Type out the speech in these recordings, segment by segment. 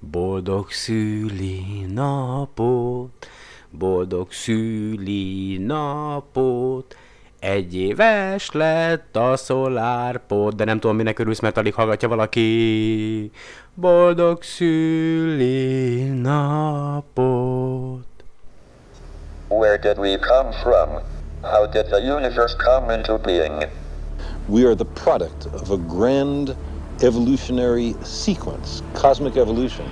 Boldog szüli napot, boldog szüli napot, egy éves lett a szolárpod, de nem tudom, minek örülsz, mert alig hallgatja valaki. Boldog szüli napot. Where did we come from? How did the universe come into being? We are the product of a grand evolutionary sequence, cosmic evolution.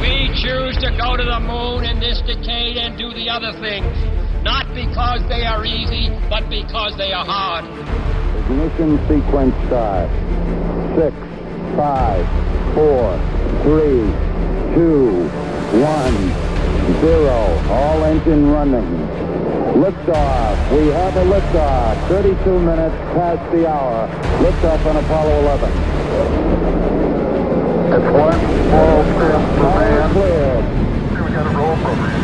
We choose to go to the moon in this decade and do the other things, not because they are easy, but because they are hard. Ignition sequence start. Six, five, four, three, two, one, zero. All engine running. Liftoff. We have a liftoff. 32 minutes past the hour. Liftoff on Apollo 11. It's one small step for man. Cleared. We got a roll program.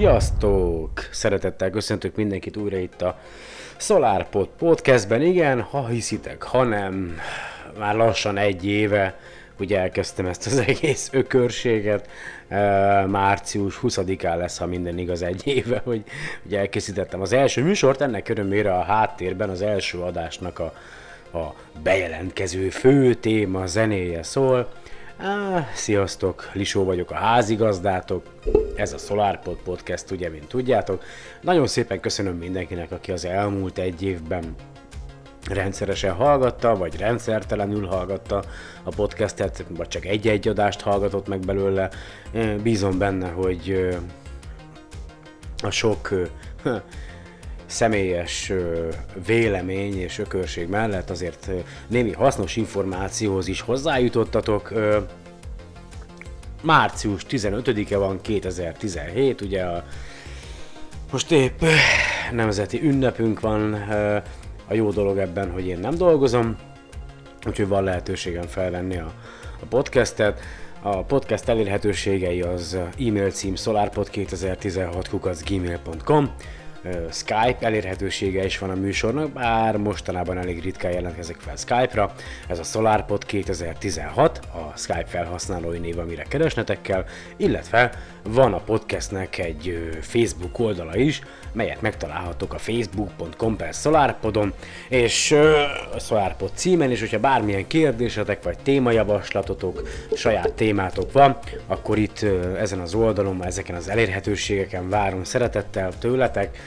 Sziasztok! Szeretettel köszöntök mindenkit újra itt a SolarPod podcastben. Igen, ha hiszitek, ha nem, már lassan egy éve, ugye elkezdtem ezt az egész ökörséget. Március 20-án lesz, ha minden igaz, egy éve, hogy ugye elkészítettem az első műsort. Ennek örömére a háttérben az első adásnak a, a bejelentkező fő téma zenéje szól. Á, sziasztok, Lisó vagyok a házigazdátok, ez a SolarPod Podcast, ugye, mint tudjátok. Nagyon szépen köszönöm mindenkinek, aki az elmúlt egy évben rendszeresen hallgatta, vagy rendszertelenül hallgatta a podcastet, vagy csak egy-egy adást hallgatott meg belőle. Bízom benne, hogy a sok személyes vélemény és ökörség mellett azért némi hasznos információhoz is hozzájutottatok. Március 15-e van 2017, ugye a most épp nemzeti ünnepünk van, a jó dolog ebben, hogy én nem dolgozom, úgyhogy van lehetőségem felvenni a, a podcastet. A podcast elérhetőségei az e-mail cím solarpod2016 Skype elérhetősége is van a műsornak, bár mostanában elég ritkán jelentkezek fel Skype-ra. Ez a SolarPod 2016, a Skype felhasználói név, amire keresnetek kell, illetve van a podcastnek egy Facebook oldala is, melyet megtalálhatok a facebook.com per SolarPodon, és a SolarPod címen, és hogyha bármilyen kérdésetek vagy témajavaslatotok, saját témátok van, akkor itt ezen az oldalon, ezeken az elérhetőségeken várom szeretettel tőletek,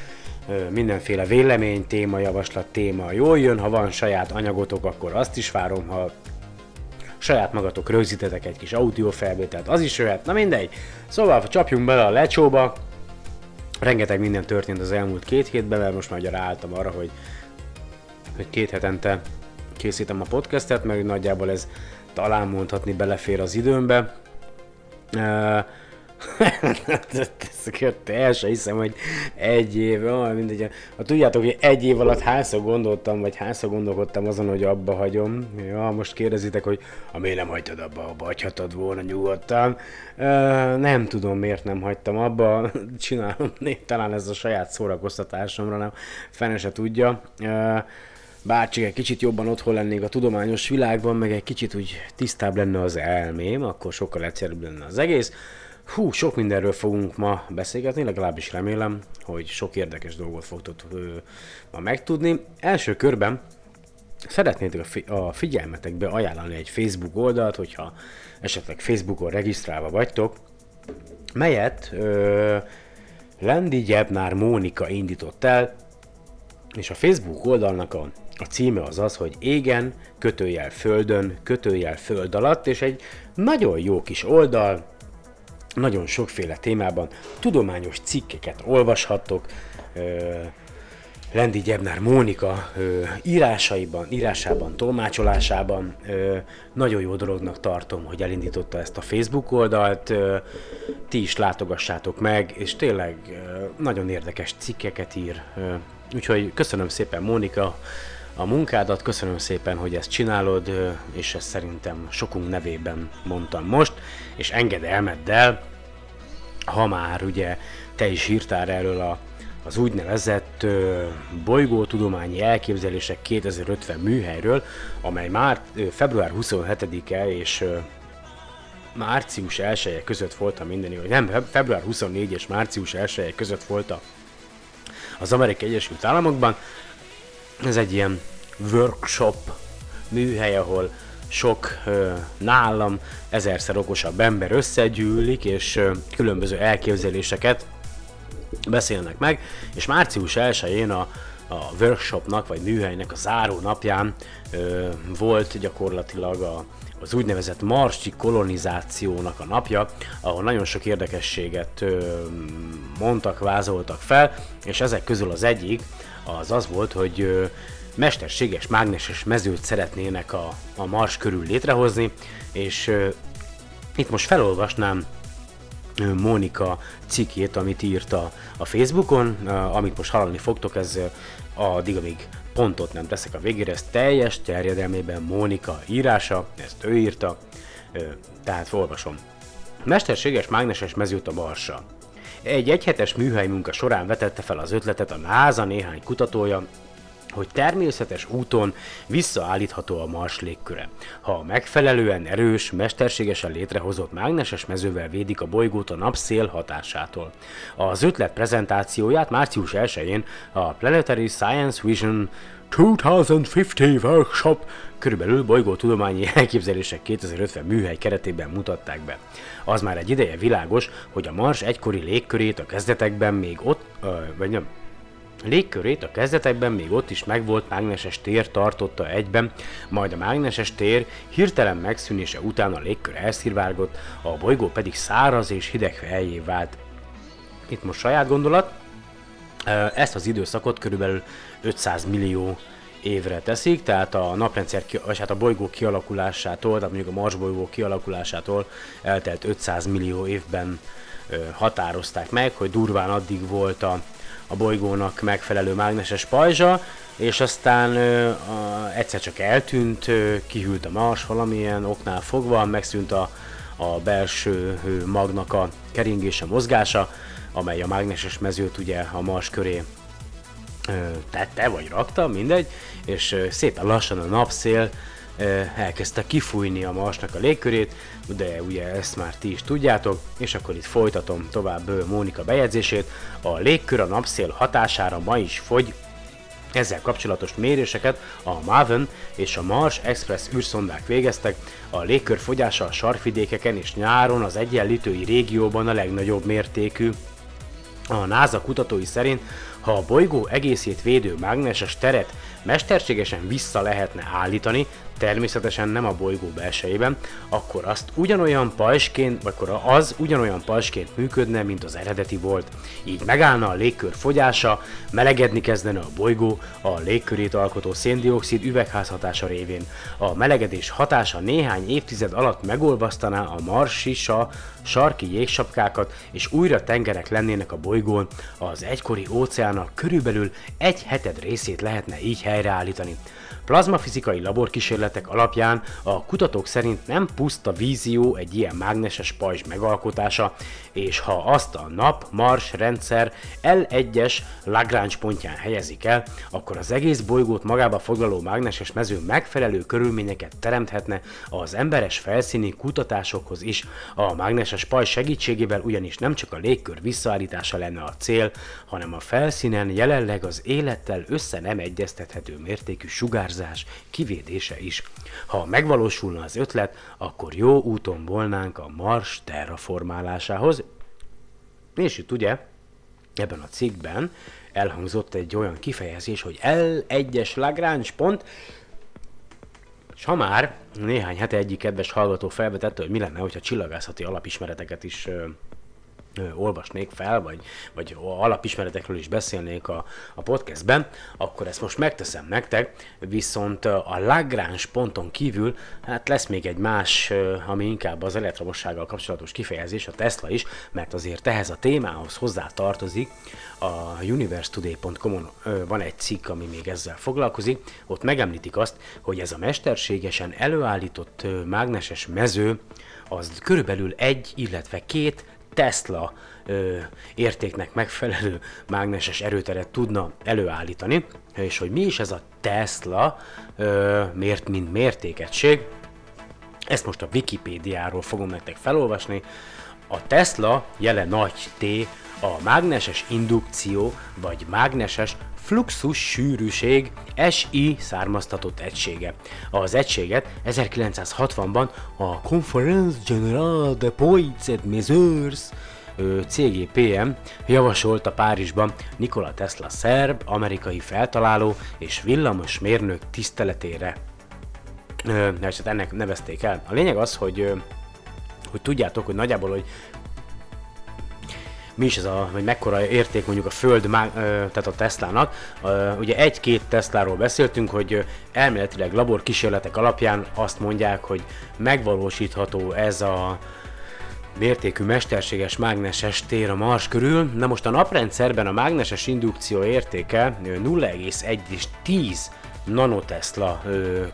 mindenféle vélemény, téma, javaslat, téma jól jön, ha van saját anyagotok, akkor azt is várom, ha saját magatok rögzítetek egy kis audiófelvételt, az is jöhet, na mindegy. Szóval csapjunk bele a lecsóba, rengeteg minden történt az elmúlt két hétben, mert most már ráálltam arra, hogy, hogy két hetente készítem a podcastet, meg nagyjából ez talán mondhatni belefér az időmbe. Uh, el sem hiszem, hogy egy év, oh, mindegy. Ha tudjátok, hogy egy év alatt hányszor gondoltam, vagy hányszor gondolkodtam azon, hogy abba hagyom. Ja, most kérdezitek, hogy a miért nem hagytad abba, abba hagyhatod volna nyugodtan. Uh, nem tudom, miért nem hagytam abba. Csinálom, talán ez a saját szórakoztatásomra, nem fene se tudja. Uh, bár csak egy kicsit jobban otthon lennék a tudományos világban, meg egy kicsit úgy tisztább lenne az elmém, akkor sokkal egyszerűbb lenne az egész. Hú, sok mindenről fogunk ma beszélgetni, legalábbis remélem, hogy sok érdekes dolgot fogtok ma megtudni. Első körben szeretnétek a, fi- a figyelmetekbe ajánlani egy Facebook oldalt, hogyha esetleg Facebookon regisztrálva vagytok, melyet ö, Lendi Gyebnár Mónika indított el, és a Facebook oldalnak a, A címe az az, hogy égen, kötőjel földön, kötőjel föld alatt, és egy nagyon jó kis oldal, nagyon sokféle témában tudományos cikkeket olvashattok, Lendi Gyebnár Mónika ö, írásaiban, írásában, tolmácsolásában ö, nagyon jó dolognak tartom, hogy elindította ezt a Facebook oldalt. Ö, ti is látogassátok meg, és tényleg ö, nagyon érdekes cikkeket ír. Ö, úgyhogy köszönöm szépen Mónika a munkádat, köszönöm szépen, hogy ezt csinálod, és ezt szerintem sokunk nevében mondtam most, és engedd elmeddel, ha már ugye te is írtál erről a az úgynevezett ö, bolygótudományi elképzelések 2050 műhelyről, amely már ö, február 27-e és ö, március 1 -e között volt a mindeni, vagy nem, február 24 és március 1 -e között volt a, az Amerikai Egyesült Államokban. Ez egy ilyen workshop műhely, ahol sok nálam ezerszer okosabb ember összegyűlik, és különböző elképzeléseket beszélnek meg, és március 1-én a, a workshopnak, vagy műhelynek a záró napján ö, volt gyakorlatilag a, az úgynevezett marsi kolonizációnak a napja, ahol nagyon sok érdekességet ö, mondtak, vázoltak fel, és ezek közül az egyik az az volt, hogy mesterséges mágneses mezőt szeretnének a, a Mars körül létrehozni, és itt most felolvasnám Mónika cikkét, amit írt a, a Facebookon, amit most hallani fogtok, ez addig, amíg pontot nem teszek a végére, ez teljes terjedelmében Mónika írása, ezt ő írta, tehát olvasom. Mesterséges mágneses mezőt a Marsa. Egy egyhetes műhely munka során vetette fel az ötletet a NASA néhány kutatója, hogy természetes úton visszaállítható a Mars légköre. Ha megfelelően erős, mesterségesen létrehozott mágneses mezővel védik a bolygót a napszél hatásától. Az ötlet prezentációját március 1-én a Planetary Science Vision 2050 Workshop körülbelül bolygótudományi elképzelések 2050 műhely keretében mutatták be. Az már egy ideje világos, hogy a Mars egykori légkörét a kezdetekben még ott, ö, vagy nem, Légkörét a kezdetekben még ott is megvolt mágneses tér tartotta egyben, majd a mágneses tér hirtelen megszűnése után a légkör elszirvárgott, a bolygó pedig száraz és hideg helyé vált. Itt most saját gondolat, ezt az időszakot körülbelül 500 millió évre teszik, tehát a naprendszer, vagy hát a bolygó kialakulásától, tehát mondjuk a Mars bolygó kialakulásától eltelt 500 millió évben határozták meg, hogy durván addig volt a a bolygónak megfelelő mágneses pajzsa, és aztán ö, a, egyszer csak eltűnt, ö, kihűlt a Mars valamilyen oknál fogva, megszűnt a, a belső magnak a keringése, mozgása, amely a mágneses mezőt ugye a Mars köré tette, vagy rakta, mindegy, és szépen lassan a napszél elkezdte kifújni a Marsnak a légkörét, de ugye ezt már ti is tudjátok, és akkor itt folytatom tovább Mónika bejegyzését. A légkör a napszél hatására ma is fogy, ezzel kapcsolatos méréseket a MAVEN és a Mars Express űrszondák végeztek, a légkör fogyása a sarkvidékeken és nyáron az egyenlítői régióban a legnagyobb mértékű. A NASA kutatói szerint, ha a bolygó egészét védő mágneses teret mesterségesen vissza lehetne állítani, természetesen nem a bolygó belsejében, akkor azt ugyanolyan pajsként, vagy akkor az ugyanolyan pajsként működne, mint az eredeti volt. Így megállna a légkör fogyása, melegedni kezdene a bolygó a légkörét alkotó széndiokszid üvegházhatása révén. A melegedés hatása néhány évtized alatt megolvasztaná a marsisa sarki jégsapkákat, és újra tengerek lennének a bolygón, az egykori óceának körülbelül egy heted részét lehetne így helyreállítani. Plazmafizikai laborkísérletek alapján a kutatók szerint nem puszta vízió egy ilyen mágneses pajzs megalkotása, és ha azt a nap-mars rendszer L1-es Lagrange pontján helyezik el, akkor az egész bolygót magába foglaló mágneses mező megfelelő körülményeket teremthetne az emberes felszíni kutatásokhoz is. A mágneses pajzs segítségével ugyanis nem csak a légkör visszaállítása lenne a cél, hanem a felszínen jelenleg az élettel össze nem egyeztethető mértékű sugárzás kivédése is. Ha megvalósulna az ötlet, akkor jó úton volnánk a Mars terraformálásához, és itt ugye ebben a cikkben elhangzott egy olyan kifejezés, hogy L1-es Lagrange pont, és ha már néhány hete egyik kedves hallgató felvetette, hogy mi lenne, hogyha csillagászati alapismereteket is olvasnék fel, vagy, vagy alapismeretekről is beszélnék a, a podcastben, akkor ezt most megteszem nektek, viszont a Lagrange ponton kívül, hát lesz még egy más, ami inkább az elektromossággal kapcsolatos kifejezés, a Tesla is, mert azért ehhez a témához hozzá tartozik, a universetoday.com-on van egy cikk, ami még ezzel foglalkozik, ott megemlítik azt, hogy ez a mesterségesen előállított mágneses mező, az körülbelül egy, illetve két Tesla ö, értéknek megfelelő mágneses erőteret tudna előállítani, és hogy mi is ez a Tesla, ö, miért mint mértékegység, ezt most a Wikipédiáról fogom nektek felolvasni. A Tesla jele nagy T a mágneses indukció vagy mágneses fluxus sűrűség SI származtatott egysége. Az egységet 1960-ban a Conference Generale de Poids et Mesures CGPM javasolta Párizsban Nikola Tesla szerb, amerikai feltaláló és villamosmérnök tiszteletére. Ö, hát ennek nevezték el. A lényeg az, hogy, hogy tudjátok, hogy nagyjából, hogy mi is ez a, vagy mekkora érték mondjuk a Föld, tehát a Teslának. Ugye egy-két Tesláról beszéltünk, hogy elméletileg laborkísérletek alapján azt mondják, hogy megvalósítható ez a mértékű mesterséges mágneses tér a Mars körül. Na most a naprendszerben a mágneses indukció értéke ö, 0,1 és 10 nanotesla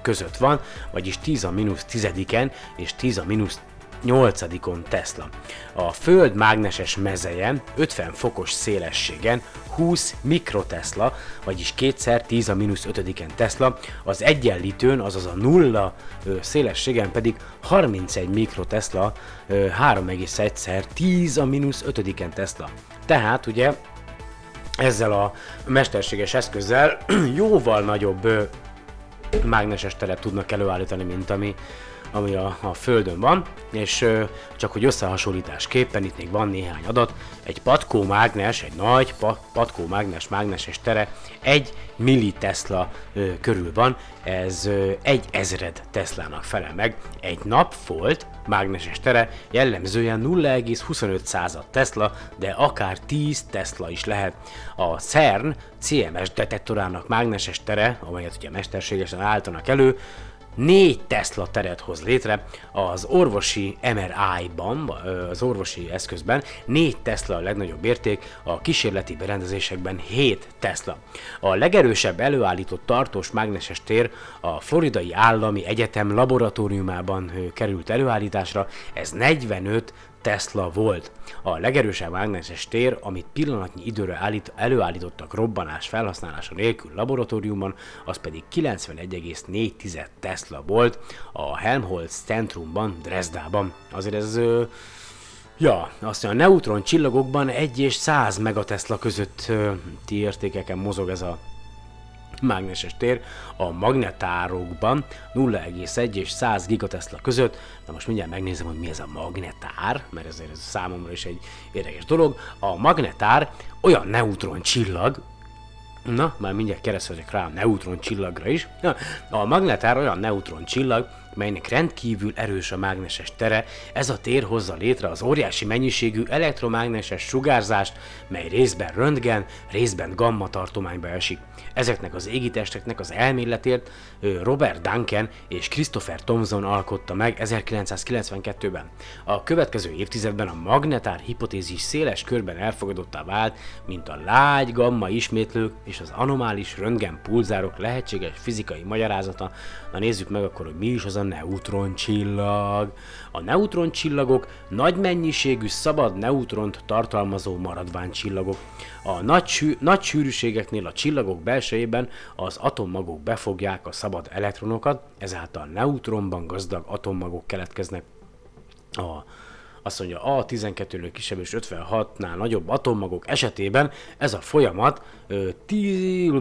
között van, vagyis 10 a mínusz tizediken és 10 a mínusz 8 Tesla. A Föld mágneses mezeje 50 fokos szélességen 20 mikrotesla, vagyis kétszer 10 a mínusz 5 Tesla, az egyenlítőn, azaz a nulla szélességen pedig 31 mikrotesla, ö, 3,1-szer 10 a mínusz 5 Tesla. Tehát ugye ezzel a mesterséges eszközzel jóval nagyobb ö, mágneses teret tudnak előállítani, mint ami, ami a, a Földön van, és csak hogy összehasonlításképpen itt még van néhány adat, egy patkó mágnes, egy nagy pa, patkó mágnes mágneses tere egy milli Tesla ö, körül van, ez ö, egy ezred Teslának felel meg. Egy napfolt mágneses tere jellemzően 0,25 század Tesla, de akár 10 Tesla is lehet. A CERN CMS detektorának mágneses tere, amelyet ugye mesterségesen állítanak elő, 4 Tesla teret hoz létre, az orvosi MRI-ban, az orvosi eszközben 4 Tesla a legnagyobb érték, a kísérleti berendezésekben 7 Tesla. A legerősebb előállított tartós mágneses tér a Floridai Állami Egyetem laboratóriumában került előállításra, ez 45 Tesla volt. A legerősebb mágneses tér, amit pillanatnyi időre állít, előállítottak robbanás felhasználása nélkül laboratóriumban, az pedig 91,4 Tesla volt a Helmholtz centrumban, Dresdában. Azért ez ö, Ja, azt mondja, a neutron csillagokban 1 és 100 megatesla közötti értékeken mozog ez a mágneses tér a magnetárokban 0,1 és 100 gigatesla között. Na most mindjárt megnézem, hogy mi ez a magnetár, mert ezért ez számomra is egy érdekes dolog. A magnetár olyan neutron csillag, Na, már mindjárt keresztezek rá a neutron csillagra is. A magnetár olyan neutron csillag, melynek rendkívül erős a mágneses tere, ez a tér hozza létre az óriási mennyiségű elektromágneses sugárzást, mely részben röntgen, részben gamma tartományba esik. Ezeknek az égitesteknek az elméletért ö, Robert Duncan és Christopher Thomson alkotta meg 1992-ben. A következő évtizedben a magnetár hipotézis széles körben elfogadottá vált, mint a lágy gamma ismétlők és az anomális röntgen pulzárok lehetséges fizikai magyarázata. Na nézzük meg akkor, hogy mi is az a neutroncsillag. A neutroncsillagok nagy mennyiségű szabad neutront tartalmazó maradványcsillagok. A nagy, sű, nagy sűrűségeknél a csillagok belsejében az atommagok befogják a szabad elektronokat, ezáltal neutronban gazdag atommagok keletkeznek. A azt mondja, a 12-nől kisebb és 56-nál nagyobb atommagok esetében ez a folyamat ö, 10,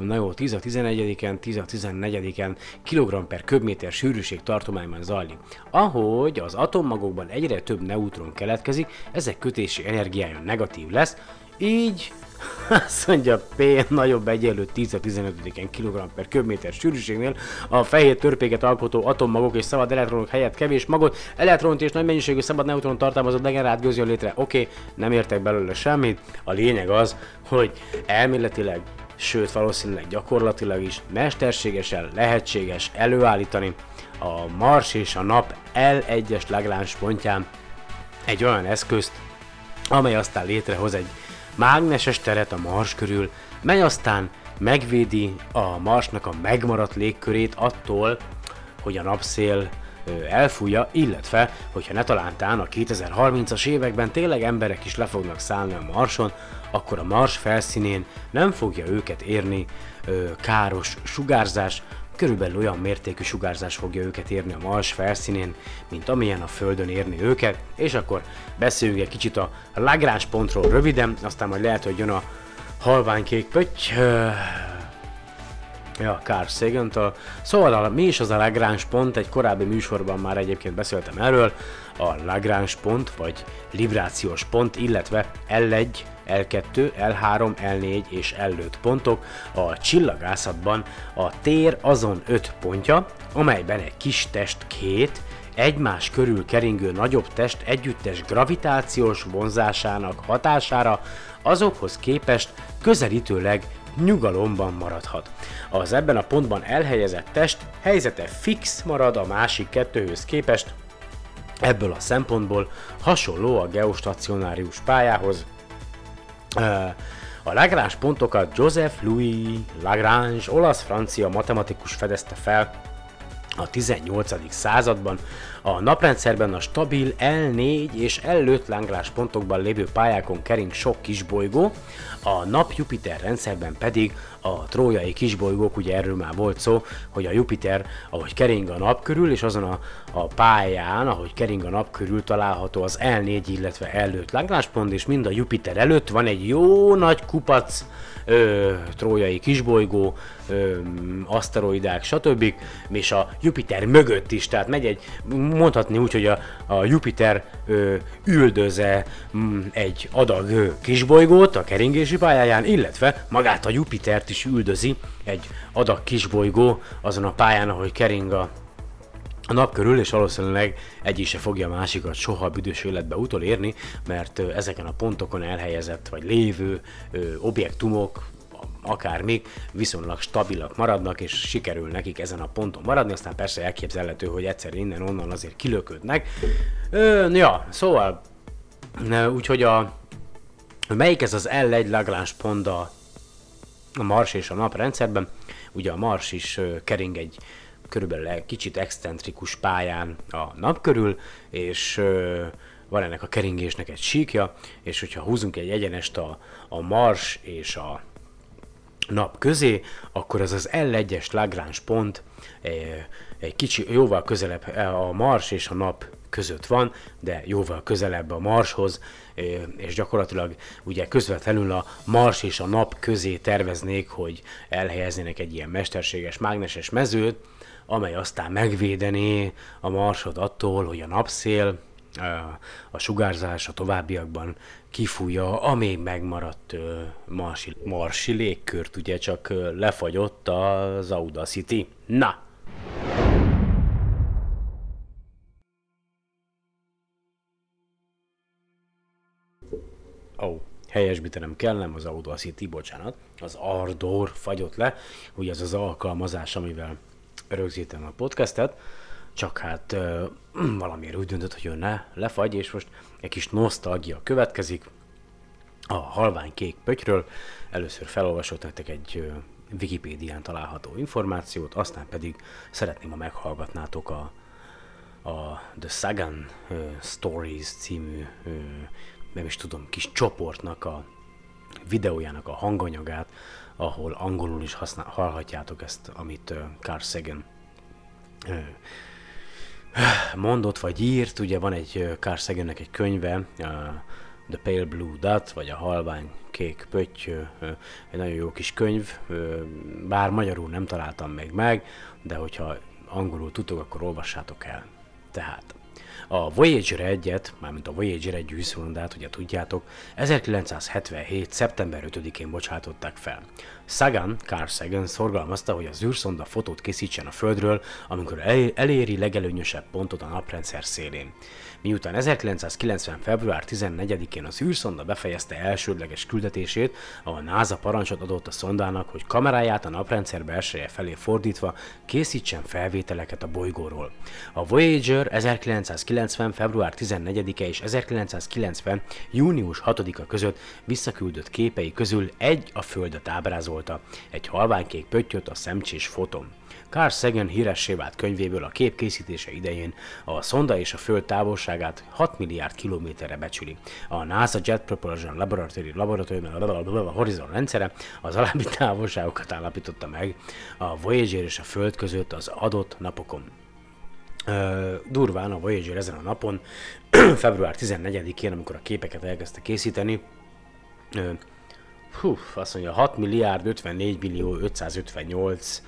na jó, 10 a 11-en, 10 a 14-en kg per köbméter sűrűség tartományban zajlik. Ahogy az atommagokban egyre több neutron keletkezik, ezek kötési energiája negatív lesz, Így azt mondja P nagyobb egyenlő 10-15-en kg per köbméter sűrűségnél a fehér törpéket alkotó atommagok és szabad elektronok helyett kevés magot, elektront és nagy mennyiségű szabad neutron tartalmazó degenerált gőz jön létre. Oké, okay, nem értek belőle semmit. A lényeg az, hogy elméletileg sőt valószínűleg gyakorlatilag is mesterségesen lehetséges előállítani a Mars és a Nap L1-es Lagrange pontján egy olyan eszközt, amely aztán létrehoz egy mágneses teret a Mars körül, mely aztán megvédi a Marsnak a megmaradt légkörét attól, hogy a napszél elfújja, illetve, hogyha ne talántán a 2030-as években tényleg emberek is le fognak szállni a Marson, akkor a Mars felszínén nem fogja őket érni káros sugárzás, körülbelül olyan mértékű sugárzás fogja őket érni a Mars felszínén, mint amilyen a Földön érni őket, és akkor beszéljünk egy kicsit a Lagrange pontról röviden, aztán majd lehet, hogy jön a halványkék pötty, Ja, Carl sagan -től. Szóval a, mi is az a Lagrange pont? Egy korábbi műsorban már egyébként beszéltem erről. A Lagrange pont, vagy librációs pont, illetve L1, L2, L3, L4 és L5 pontok a csillagászatban a tér azon 5 pontja, amelyben egy kis test két, egymás körül keringő nagyobb test együttes gravitációs vonzásának hatására azokhoz képest közelítőleg nyugalomban maradhat. Az ebben a pontban elhelyezett test helyzete fix marad a másik kettőhöz képest, ebből a szempontból hasonló a geostacionárius pályához. A Lagrange pontokat Joseph Louis Lagrange, olasz-francia matematikus fedezte fel a 18. században a naprendszerben a stabil L4 és L5 lángrás pontokban lévő pályákon kering sok kisbolygó, a nap-Jupiter rendszerben pedig a trójai kisbolygók, ugye erről már volt szó, hogy a Jupiter, ahogy kering a nap körül, és azon a, a pályán, ahogy kering a nap körül található az L4, illetve L5 lángláspont, és mind a Jupiter előtt van egy jó nagy kupac ö, trójai kisbolygó, ö, aszteroidák, stb. És a Jupiter mögött is, tehát megy egy, mondhatni úgy, hogy a, a Jupiter ö, üldöze m, egy adag ö, kisbolygót a keringési pályáján, illetve magát a Jupitert is üldözi egy adag kisbolygó azon a pályán, ahogy kering a a nap körül, és valószínűleg egy se fogja a másikat soha a büdös életbe utolérni, mert ezeken a pontokon elhelyezett vagy lévő ö, objektumok, akár még viszonylag stabilak maradnak, és sikerül nekik ezen a ponton maradni, aztán persze elképzelhető, hogy egyszer innen-onnan azért kilöködnek. Ö, ja, szóval, úgyhogy a melyik ez az L1 Lagrange pont a, Mars és a Nap rendszerben? Ugye a Mars is kering egy körülbelül kicsit excentrikus pályán a nap körül, és van ennek a keringésnek egy síkja, és hogyha húzunk egy egyenest a, a Mars és a nap közé, akkor az az L1-es Lagrange pont egy kicsi, jóval közelebb a Mars és a nap között van, de jóval közelebb a Marshoz, és gyakorlatilag ugye közvetlenül a Mars és a nap közé terveznék, hogy elhelyeznének egy ilyen mesterséges mágneses mezőt, amely aztán megvédené a Marsot attól, hogy a napszél, a sugárzás a továbbiakban kifújja a még megmaradt marsi, marsi légkört, ugye csak lefagyott az Audacity. Na! Ó, oh, helyesbítenem kell, nem az Audacity, bocsánat, az Ardor fagyott le, ugye ez az alkalmazás, amivel rögzítem a podcastet, csak hát uh, valamiért úgy döntött, hogy ő ne lefagy, és most egy kis nosztalgia következik a halvány kék pötyről. Először felolvasott nektek egy uh, Wikipédián található információt, aztán pedig szeretném, ha meghallgatnátok a, a The Sagan Stories című, uh, nem is tudom, kis csoportnak a videójának a hanganyagát, ahol angolul is használ, hallhatjátok ezt, amit Carl Sagan mondott vagy írt. Ugye van egy Carl Sagannek egy könyve, The Pale Blue Dot, vagy a Halvány Kék Pötty, egy nagyon jó kis könyv, bár magyarul nem találtam még meg, de hogyha angolul tudtok, akkor olvassátok el. Tehát A Voyager 1-et, mármint a Voyager 1 űrszondát, ugye tudjátok, 1977. szeptember 5-én bocsátották fel. Sagan, Carl Sagan szorgalmazta, hogy az űrszonda fotót készítsen a Földről, amikor eléri legelőnyösebb pontot a naprendszer szélén. Miután 1990. február 14-én az űrszonda befejezte elsődleges küldetését, a NASA parancsot adott a szondának, hogy kameráját a naprendszer belseje felé fordítva készítsen felvételeket a bolygóról. A Voyager 1990. február 14-e és 1990. június 6-a között visszaküldött képei közül egy a Földet ábrázolta, egy halványkék pöttyöt a szemcsés foton. Carl Sagan híressé vált könyvéből a kép készítése idején a szonda és a Föld távolságát 6 milliárd kilométerre becsüli. A NASA Jet Propulsion Laboratory Laboratory Horizon rendszere az alábbi távolságokat állapította meg a Voyager és a Föld között az adott napokon. Durván a Voyager ezen a napon, február 14-én, amikor a képeket elkezdte készíteni, Hú, azt mondja, 6 milliárd 54 millió 558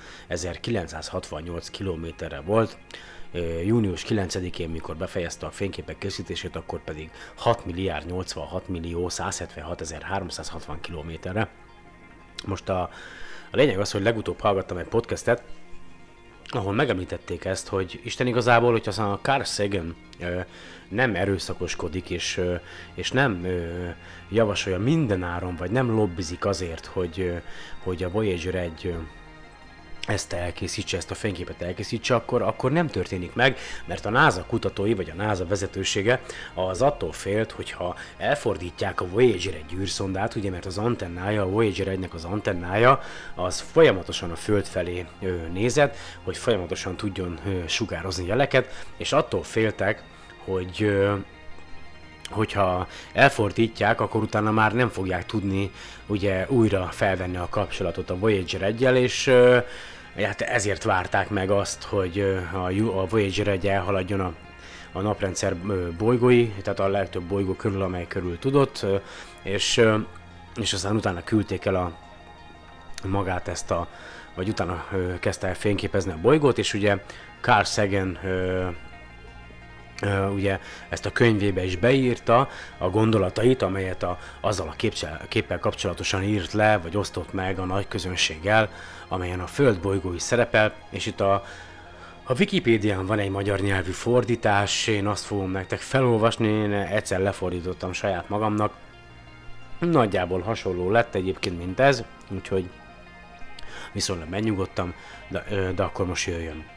968 kilométerre volt. Június 9-én, mikor befejezte a fényképek készítését, akkor pedig 6 milliárd 86 millió 176 360 kilométerre. Most a, a lényeg az, hogy legutóbb hallgattam egy podcastet, ahol megemlítették ezt, hogy Isten igazából, hogyha a Carl Sagan nem erőszakoskodik, és, és nem javasolja minden áron, vagy nem lobbizik azért, hogy, hogy a Voyager egy ezt elkészítse, ezt a fényképet elkészítse, akkor, akkor nem történik meg, mert a NASA kutatói, vagy a NASA vezetősége az attól félt, hogyha elfordítják a Voyager egy űrszondát, ugye mert az antennája, a Voyager 1 az antennája, az folyamatosan a Föld felé nézett, hogy folyamatosan tudjon sugározni jeleket, és attól féltek, hogy hogyha elfordítják, akkor utána már nem fogják tudni ugye újra felvenni a kapcsolatot a Voyager 1 és hát ezért várták meg azt, hogy a, Voyager egy elhaladjon a, a naprendszer bolygói, tehát a legtöbb bolygó körül, amely körül tudott, és, és aztán utána küldték el a magát ezt a, vagy utána kezdte el fényképezni a bolygót, és ugye Carl Sagan ugye ezt a könyvébe is beírta a gondolatait, amelyet a, azzal a képcsel, képpel kapcsolatosan írt le, vagy osztott meg a nagy közönséggel, amelyen a Föld bolygó is szerepel, és itt a, a Wikipédián van egy magyar nyelvű fordítás, én azt fogom nektek felolvasni, én egyszer lefordítottam saját magamnak. Nagyjából hasonló lett egyébként, mint ez, úgyhogy viszonylag megnyugodtam, de, de akkor most jöjjön.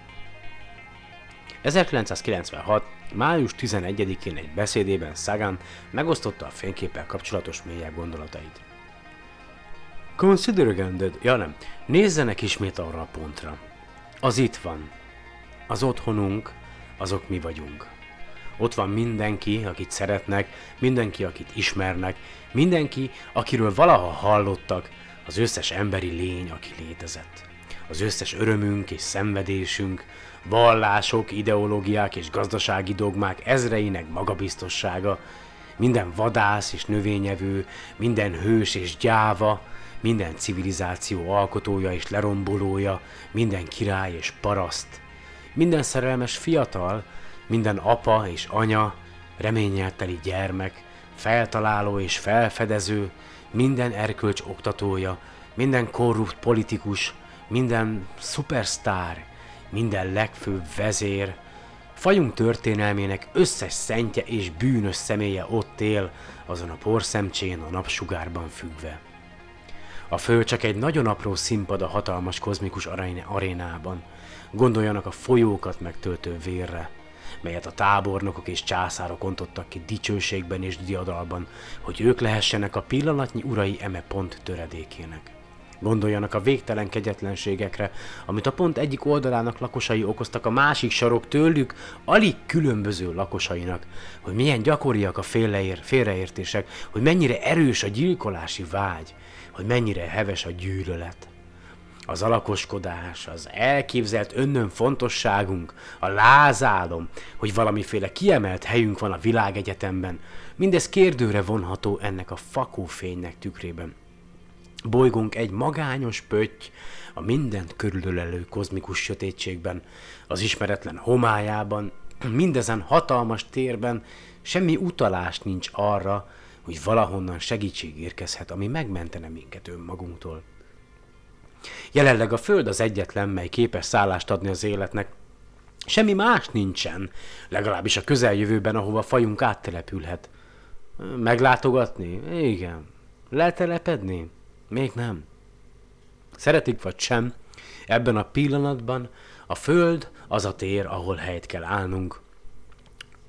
1996. május 11-én egy beszédében Sagan megosztotta a fényképpel kapcsolatos mélyebb gondolatait. Consider again that, ja nem, nézzenek ismét arra a pontra. Az itt van. Az otthonunk, azok mi vagyunk. Ott van mindenki, akit szeretnek, mindenki, akit ismernek, mindenki, akiről valaha hallottak, az összes emberi lény, aki létezett. Az összes örömünk és szenvedésünk, vallások, ideológiák és gazdasági dogmák ezreinek magabiztossága, minden vadász és növényevő, minden hős és gyáva, minden civilizáció alkotója és lerombolója, minden király és paraszt, minden szerelmes fiatal, minden apa és anya, reményelteli gyermek, feltaláló és felfedező, minden erkölcs oktatója, minden korrupt politikus, minden szupersztár, minden legfőbb vezér, fajunk történelmének összes szentje és bűnös személye ott él, azon a porszemcsén a napsugárban függve. A föld csak egy nagyon apró színpad a hatalmas kozmikus arénában. Gondoljanak a folyókat megtöltő vérre, melyet a tábornokok és császárok ontottak ki dicsőségben és diadalban, hogy ők lehessenek a pillanatnyi urai eme pont töredékének. Gondoljanak a végtelen kegyetlenségekre, amit a pont egyik oldalának lakosai okoztak a másik sarok tőlük, alig különböző lakosainak, hogy milyen gyakoriak a félreér, félreértések, hogy mennyire erős a gyilkolási vágy, hogy mennyire heves a gyűlölet. Az alakoskodás, az elképzelt önnön fontosságunk, a lázálom, hogy valamiféle kiemelt helyünk van a világegyetemben, mindez kérdőre vonható ennek a fakófénynek tükrében. Bolygunk egy magányos pötty a mindent körülölelő kozmikus sötétségben, az ismeretlen homályában, mindezen hatalmas térben semmi utalás nincs arra, hogy valahonnan segítség érkezhet, ami megmentene minket önmagunktól. Jelenleg a Föld az egyetlen, mely képes szállást adni az életnek. Semmi más nincsen, legalábbis a közeljövőben, ahova fajunk áttelepülhet. Meglátogatni? Igen. Letelepedni? Még nem. Szeretik vagy sem, ebben a pillanatban a Föld az a tér, ahol helyt kell állnunk.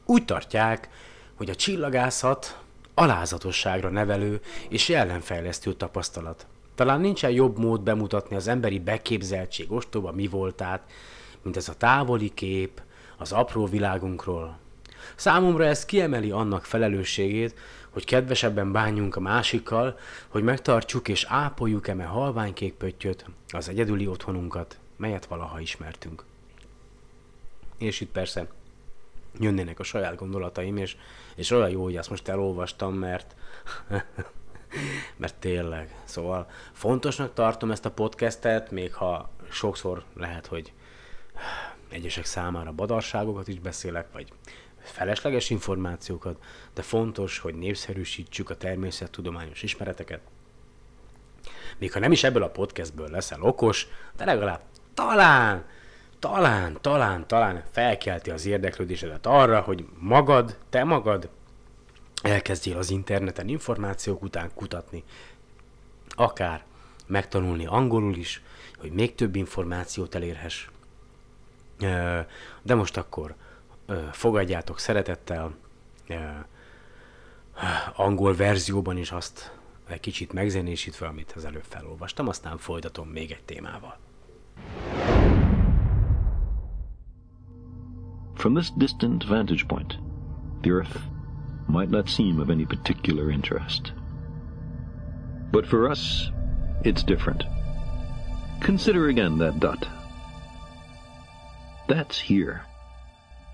Úgy tartják, hogy a csillagászat alázatosságra nevelő és jelenfejlesztő tapasztalat. Talán nincsen jobb mód bemutatni az emberi beképzeltség ostoba mi voltát, mint ez a távoli kép az apró világunkról. Számomra ez kiemeli annak felelősségét, hogy kedvesebben bánjunk a másikkal, hogy megtartsuk és ápoljuk eme halványkék pöttyöt, az egyedüli otthonunkat, melyet valaha ismertünk. És itt persze jönnének a saját gondolataim, és, és olyan jó, hogy ezt most elolvastam, mert mert tényleg. Szóval fontosnak tartom ezt a podcastet, még ha sokszor lehet, hogy egyesek számára badarságokat is beszélek, vagy felesleges információkat, de fontos, hogy népszerűsítsük a természettudományos ismereteket. Még ha nem is ebből a podcastből leszel okos, de legalább talán, talán, talán, talán felkelti az érdeklődésedet arra, hogy magad, te magad elkezdjél az interneten információk után kutatni, akár megtanulni angolul is, hogy még több információt elérhess. De most akkor fogadjátok szeretettel angol verzióban is azt egy kicsit megzenésítve, amit az előbb felolvastam, aztán folytatom még egy témával. From this distant vantage point, the Earth might not seem of any particular interest. But for us, it's different. Consider again that dot. That's here.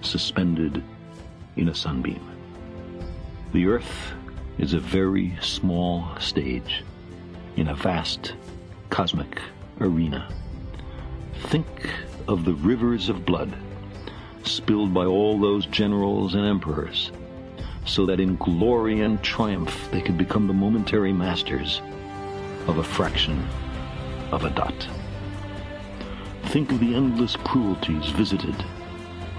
suspended in a sunbeam. The earth is a very small stage in a vast cosmic arena. Think of the rivers of blood spilled by all those generals and emperors, so that in glory and triumph they could become the momentary masters of a fraction of a dot. Think of the endless cruelties visited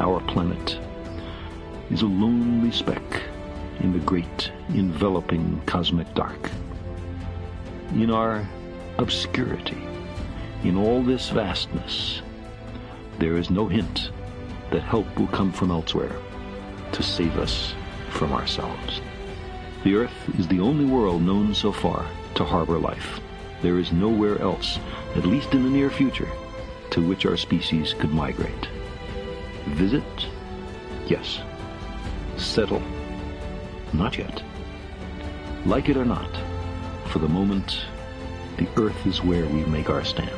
Our planet is a lonely speck in the great enveloping cosmic dark. In our obscurity, in all this vastness, there is no hint that help will come from elsewhere to save us from ourselves. The Earth is the only world known so far to harbor life. There is nowhere else, at least in the near future, to which our species could migrate. Visit? Yes. Settle? Not yet. Like it or not, for the moment, the Earth is where we make our stand.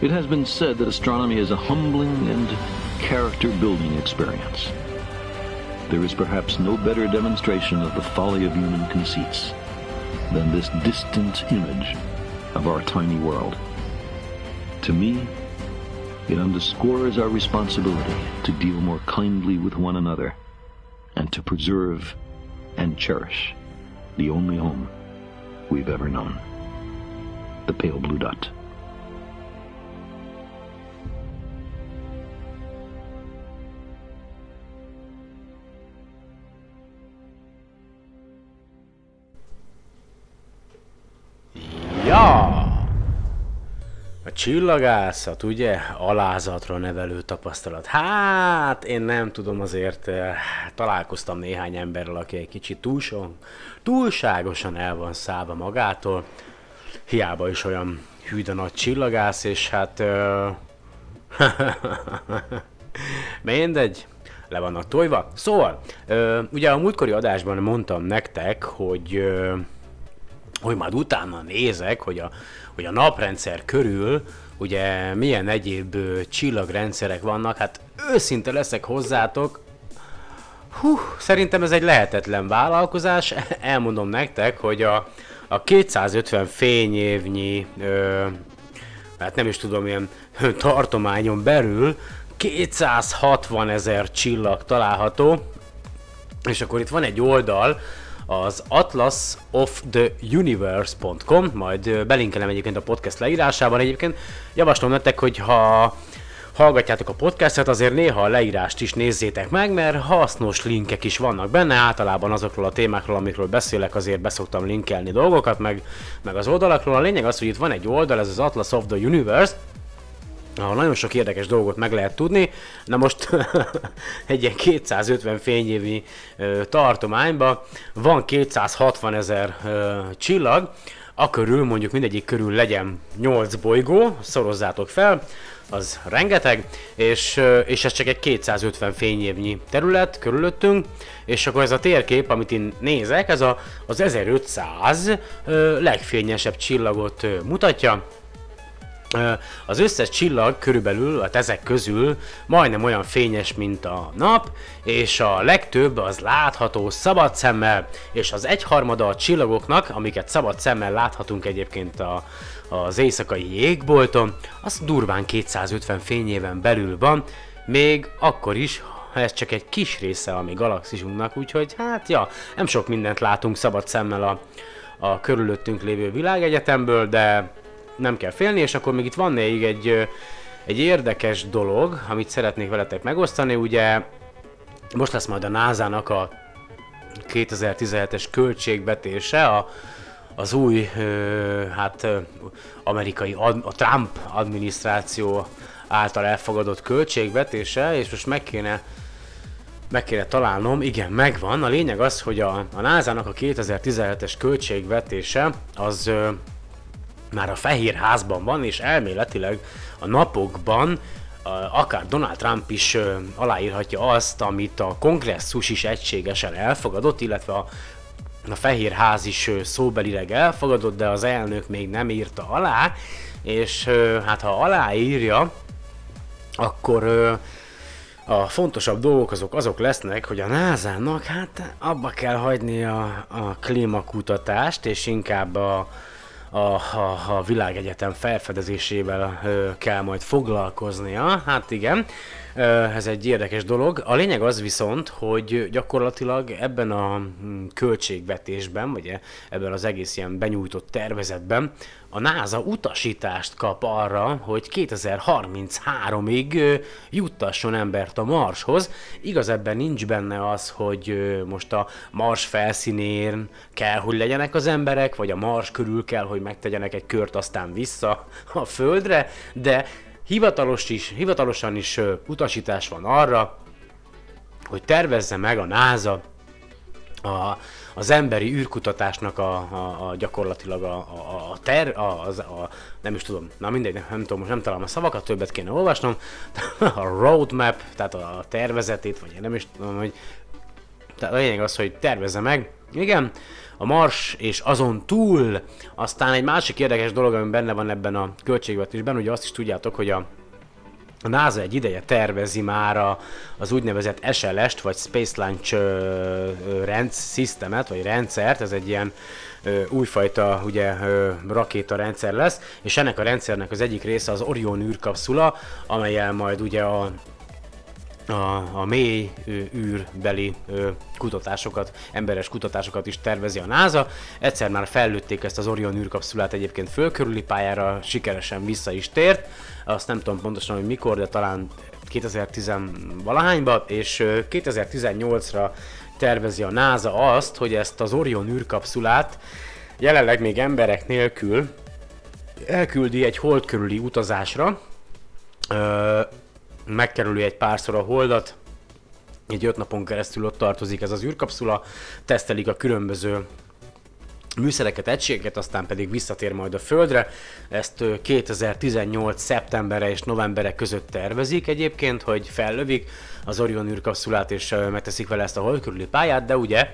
It has been said that astronomy is a humbling and character-building experience. there is perhaps no better demonstration of the folly of human conceits than this distant image of our tiny world. To me, it underscores our responsibility to deal more kindly with one another and to preserve and cherish the only home we've ever known the pale blue dot. Ja! A csillagászat, ugye? Alázatra nevelő tapasztalat. Hát, én nem tudom azért, eh, találkoztam néhány emberrel, aki egy kicsit túlson, túlságosan el van szállva magától. Hiába is olyan hűd a nagy csillagász, és hát... Uh, mindegy, le vannak tojva. Szóval, uh, ugye a múltkori adásban mondtam nektek, hogy uh, hogy majd utána nézek, hogy a, hogy a naprendszer körül ugye milyen egyéb csillagrendszerek vannak, hát őszinte leszek hozzátok, Hú, szerintem ez egy lehetetlen vállalkozás. Elmondom nektek, hogy a, a 250 fényévnyi, ö, hát nem is tudom, ilyen tartományon belül 260 ezer csillag található, és akkor itt van egy oldal, az atlasoftheuniverse.com, majd belinkelem egyébként a podcast leírásában. Egyébként javaslom nektek, hogy ha hallgatjátok a podcastet, azért néha a leírást is nézzétek meg, mert hasznos linkek is vannak benne, általában azokról a témákról, amikről beszélek, azért beszoktam linkelni dolgokat, meg, meg az oldalakról. A lényeg az, hogy itt van egy oldal, ez az Atlas of the Universe, ahol nagyon sok érdekes dolgot meg lehet tudni. Na most egy ilyen 250 fényévi tartományban van 260 ezer csillag, a körül, mondjuk mindegyik körül legyen 8 bolygó, szorozzátok fel, az rengeteg, és, és ez csak egy 250 fényévnyi terület körülöttünk, és akkor ez a térkép, amit én nézek, ez a, az 1500 ö, legfényesebb csillagot mutatja, az összes csillag körülbelül, hát ezek közül majdnem olyan fényes, mint a nap, és a legtöbb az látható szabad szemmel, és az egyharmada a csillagoknak, amiket szabad szemmel láthatunk egyébként a, az éjszakai jégbolton, az durván 250 fényéven belül van, még akkor is, ha ez csak egy kis része a mi galaxisunknak, úgyhogy hát ja, nem sok mindent látunk szabad szemmel a, a körülöttünk lévő világegyetemből, de nem kell félni, és akkor még itt van még egy, egy érdekes dolog, amit szeretnék veletek megosztani, ugye most lesz majd a NASA-nak a 2017-es költségvetése, a, az új, hát amerikai, a Trump adminisztráció által elfogadott költségvetése, és most meg kéne meg kéne találnom, igen, megvan. A lényeg az, hogy a, a NASA-nak a 2017-es költségvetése az már a Fehér Házban van, és elméletileg a napokban akár Donald Trump is aláírhatja azt, amit a kongresszus is egységesen elfogadott, illetve a, a Fehér Ház is szóbelileg elfogadott, de az elnök még nem írta alá, és hát ha aláírja, akkor a fontosabb dolgok azok azok lesznek, hogy a NASA-nak hát abba kell hagyni a, a klímakutatást, és inkább a, a, a, a világegyetem felfedezésével kell majd foglalkoznia. Hát igen, ez egy érdekes dolog. A lényeg az viszont, hogy gyakorlatilag ebben a mm, költségvetésben, vagy ebben az egész ilyen benyújtott tervezetben a NASA utasítást kap arra, hogy 2033-ig juttasson embert a Marshoz. Igaz, ebben nincs benne az, hogy most a Mars felszínén kell, hogy legyenek az emberek, vagy a Mars körül kell, hogy megtegyenek egy kört, aztán vissza a Földre, de hivatalos is, hivatalosan is utasítás van arra, hogy tervezze meg a NASA a az emberi űrkutatásnak a, a, a gyakorlatilag a, a, a ter, a, az, a, nem is tudom, na mindegy, nem, nem tudom, most nem találom a szavakat, többet kéne olvasnom, a roadmap, tehát a tervezetét, vagy én nem is tudom, hogy tehát a lényeg az, hogy tervezze meg, igen, a Mars és azon túl, aztán egy másik érdekes dolog, ami benne van ebben a költségvetésben, ugye azt is tudjátok, hogy a a NASA egy ideje tervezi már az úgynevezett SLS-t, vagy Space Launch systemet, vagy rendszert, ez egy ilyen ö, újfajta ugye, ö, rakétarendszer lesz, és ennek a rendszernek az egyik része az Orion űrkapszula, amelyel majd ugye a a, a mély űrbeli kutatásokat, emberes kutatásokat is tervezi a NASA. Egyszer már fellőtték ezt az Orion űrkapszulát egyébként fölkörüli pályára, sikeresen vissza is tért. Azt nem tudom pontosan, hogy mikor, de talán 2010 valahányba, és 2018-ra tervezi a NASA azt, hogy ezt az Orion űrkapszulát jelenleg még emberek nélkül elküldi egy hold körüli utazásra, megkerüli egy párszor a holdat, egy öt napon keresztül ott tartozik ez az űrkapszula, tesztelik a különböző műszereket, egységeket, aztán pedig visszatér majd a Földre. Ezt 2018. szeptemberre és novembere között tervezik egyébként, hogy fellövik az Orion űrkapszulát és megteszik vele ezt a hold körüli pályát, de ugye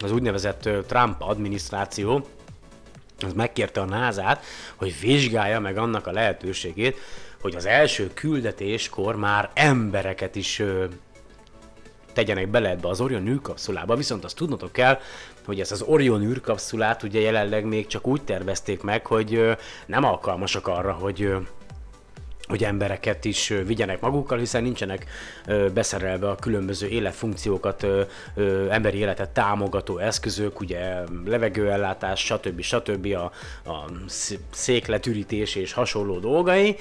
az úgynevezett Trump adminisztráció az megkérte a NASA-t, hogy vizsgálja meg annak a lehetőségét, hogy az első küldetéskor már embereket is ö, tegyenek bele ebbe az Orion űrkapszulába, viszont azt tudnotok kell, hogy ezt az Orion űrkapszulát ugye jelenleg még csak úgy tervezték meg, hogy ö, nem alkalmasak arra, hogy ö, hogy embereket is vigyenek magukkal, hiszen nincsenek beszerelve a különböző életfunkciókat, emberi életet támogató eszközök, ugye levegőellátás, stb. stb. a, a székletürítés és hasonló dolgai,